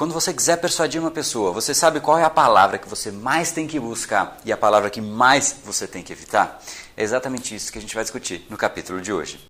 Quando você quiser persuadir uma pessoa, você sabe qual é a palavra que você mais tem que buscar e a palavra que mais você tem que evitar? É exatamente isso que a gente vai discutir no capítulo de hoje.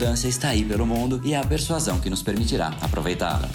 está aí pelo mundo e é a persuasão que nos permitirá aproveitá-la.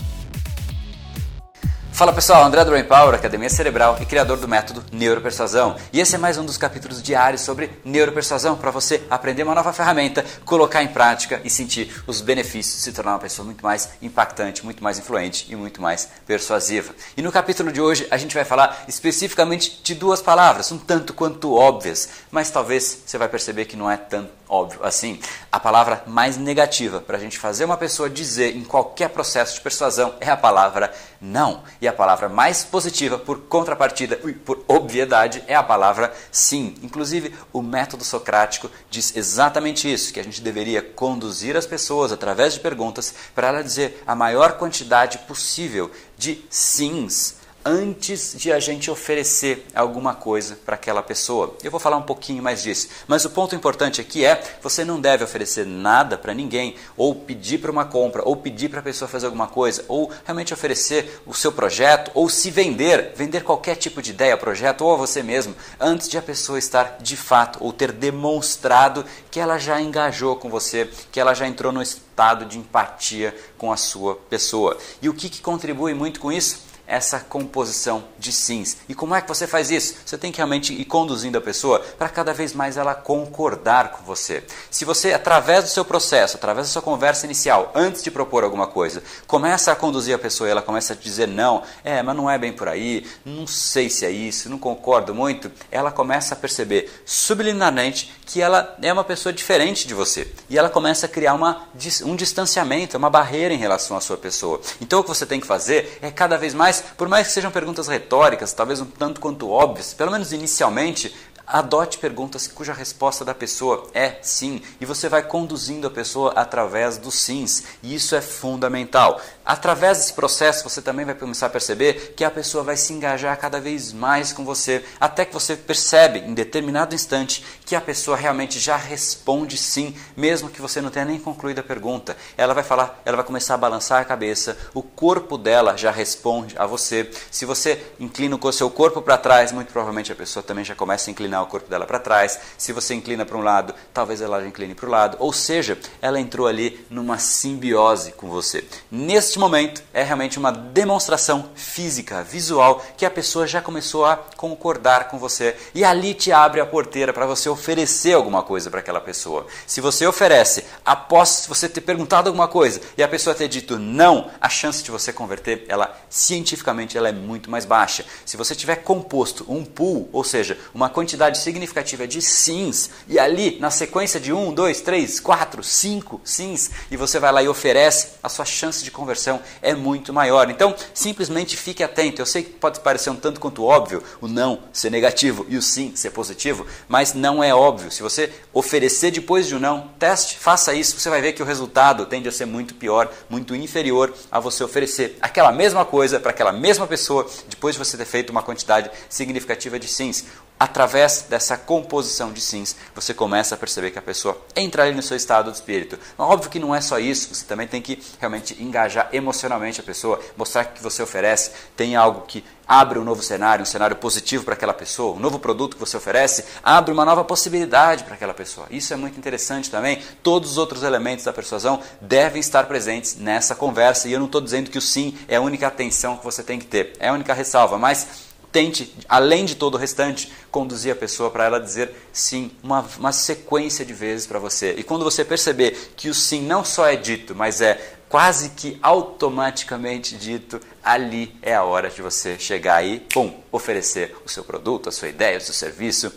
Fala pessoal, André do Brain Power, Academia Cerebral e criador do método Neuropersuasão. E esse é mais um dos capítulos diários sobre neuropersuasão para você aprender uma nova ferramenta, colocar em prática e sentir os benefícios se tornar uma pessoa muito mais impactante, muito mais influente e muito mais persuasiva. E no capítulo de hoje a gente vai falar especificamente de duas palavras, um tanto quanto óbvias, mas talvez você vai perceber que não é tão óbvio assim. A palavra mais negativa para a gente fazer uma pessoa dizer em qualquer processo de persuasão é a palavra não. E a palavra mais positiva, por contrapartida por obviedade, é a palavra sim. Inclusive, o método socrático diz exatamente isso: que a gente deveria conduzir as pessoas através de perguntas para ela dizer a maior quantidade possível de sims antes de a gente oferecer alguma coisa para aquela pessoa. Eu vou falar um pouquinho mais disso, mas o ponto importante aqui é: você não deve oferecer nada para ninguém, ou pedir para uma compra, ou pedir para a pessoa fazer alguma coisa, ou realmente oferecer o seu projeto, ou se vender, vender qualquer tipo de ideia, projeto, ou a você mesmo, antes de a pessoa estar de fato ou ter demonstrado que ela já engajou com você, que ela já entrou no estado de empatia com a sua pessoa. E o que, que contribui muito com isso? Essa composição de sims. E como é que você faz isso? Você tem que realmente ir conduzindo a pessoa para cada vez mais ela concordar com você. Se você, através do seu processo, através da sua conversa inicial, antes de propor alguma coisa, começa a conduzir a pessoa e ela começa a dizer não, é, mas não é bem por aí, não sei se é isso, não concordo muito, ela começa a perceber subliminarmente que ela é uma pessoa diferente de você. E ela começa a criar uma, um distanciamento, uma barreira em relação à sua pessoa. Então o que você tem que fazer é cada vez mais por mais que sejam perguntas retóricas, talvez um tanto quanto óbvias, pelo menos inicialmente, Adote perguntas cuja resposta da pessoa é sim e você vai conduzindo a pessoa através dos sims. E isso é fundamental. Através desse processo você também vai começar a perceber que a pessoa vai se engajar cada vez mais com você, até que você percebe em determinado instante que a pessoa realmente já responde sim, mesmo que você não tenha nem concluído a pergunta. Ela vai falar, ela vai começar a balançar a cabeça, o corpo dela já responde a você. Se você inclina o seu corpo para trás, muito provavelmente a pessoa também já começa a inclinar inclinar o corpo dela para trás. Se você inclina para um lado, talvez ela incline para o lado. Ou seja, ela entrou ali numa simbiose com você. Neste momento, é realmente uma demonstração física, visual, que a pessoa já começou a concordar com você. E ali te abre a porteira para você oferecer alguma coisa para aquela pessoa. Se você oferece, após você ter perguntado alguma coisa e a pessoa ter dito não, a chance de você converter, ela cientificamente ela é muito mais baixa. Se você tiver composto um pool, ou seja, uma quantidade quantidade significativa de sims, e ali na sequência de 1, 2, 3, 4, 5 sims, e você vai lá e oferece, a sua chance de conversão é muito maior. Então, simplesmente fique atento. Eu sei que pode parecer um tanto quanto óbvio o não ser negativo e o sim ser positivo, mas não é óbvio. Se você oferecer depois de um não, teste, faça isso, você vai ver que o resultado tende a ser muito pior, muito inferior a você oferecer aquela mesma coisa para aquela mesma pessoa depois de você ter feito uma quantidade significativa de sims através dessa composição de sims, você começa a perceber que a pessoa entra ali no seu estado de espírito. Óbvio que não é só isso, você também tem que realmente engajar emocionalmente a pessoa, mostrar que você oferece, tem algo que abre um novo cenário, um cenário positivo para aquela pessoa, um novo produto que você oferece, abre uma nova possibilidade para aquela pessoa. Isso é muito interessante também. Todos os outros elementos da persuasão devem estar presentes nessa conversa. E eu não estou dizendo que o sim é a única atenção que você tem que ter, é a única ressalva, mas tente, além de todo o restante, conduzir a pessoa para ela dizer sim uma, uma sequência de vezes para você. E quando você perceber que o sim não só é dito, mas é quase que automaticamente dito, ali é a hora de você chegar aí, pum, oferecer o seu produto, a sua ideia, o seu serviço,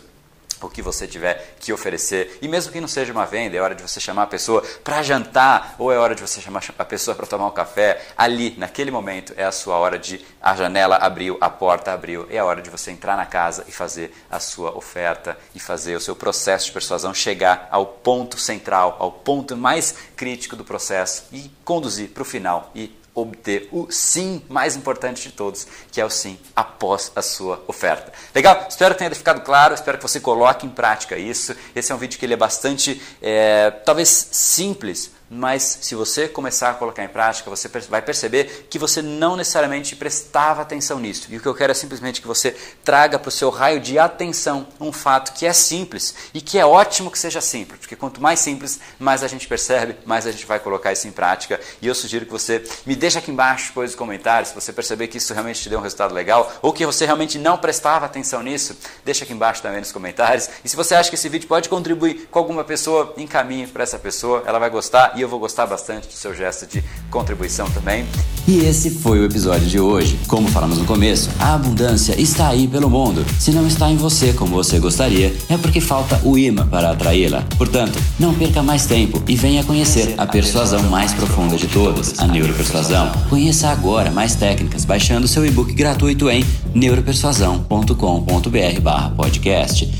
o que você tiver que oferecer. E mesmo que não seja uma venda, é hora de você chamar a pessoa para jantar ou é hora de você chamar a pessoa para tomar um café. Ali, naquele momento, é a sua hora de a janela abriu, a porta abriu, é a hora de você entrar na casa e fazer a sua oferta e fazer o seu processo de persuasão chegar ao ponto central, ao ponto mais crítico do processo e conduzir para o final e obter o sim mais importante de todos, que é o sim após a sua oferta. Legal? Espero que tenha ficado claro, espero que você coloque em prática isso. Esse é um vídeo que ele é bastante, é, talvez simples, mas se você começar a colocar em prática, você vai perceber que você não necessariamente prestava atenção nisso. E o que eu quero é simplesmente que você traga para o seu raio de atenção um fato que é simples e que é ótimo que seja simples, porque quanto mais simples, mais a gente percebe, mais a gente vai colocar isso em prática. E eu sugiro que você me deixe aqui embaixo, depois dos comentários, se você perceber que isso realmente te deu um resultado legal ou que você realmente não prestava atenção nisso, deixa aqui embaixo também nos comentários. E se você acha que esse vídeo pode contribuir com alguma pessoa, encaminhe para essa pessoa, ela vai gostar e eu vou gostar bastante do seu gesto de contribuição também. E esse foi o episódio de hoje. Como falamos no começo, a abundância está aí pelo mundo. Se não está em você como você gostaria, é porque falta o imã para atraí-la. Portanto, não perca mais tempo e venha conhecer a persuasão mais profunda de todas, a neuropersuasão. Conheça agora mais técnicas baixando seu e-book gratuito em neuropersuasão.com.br/podcast.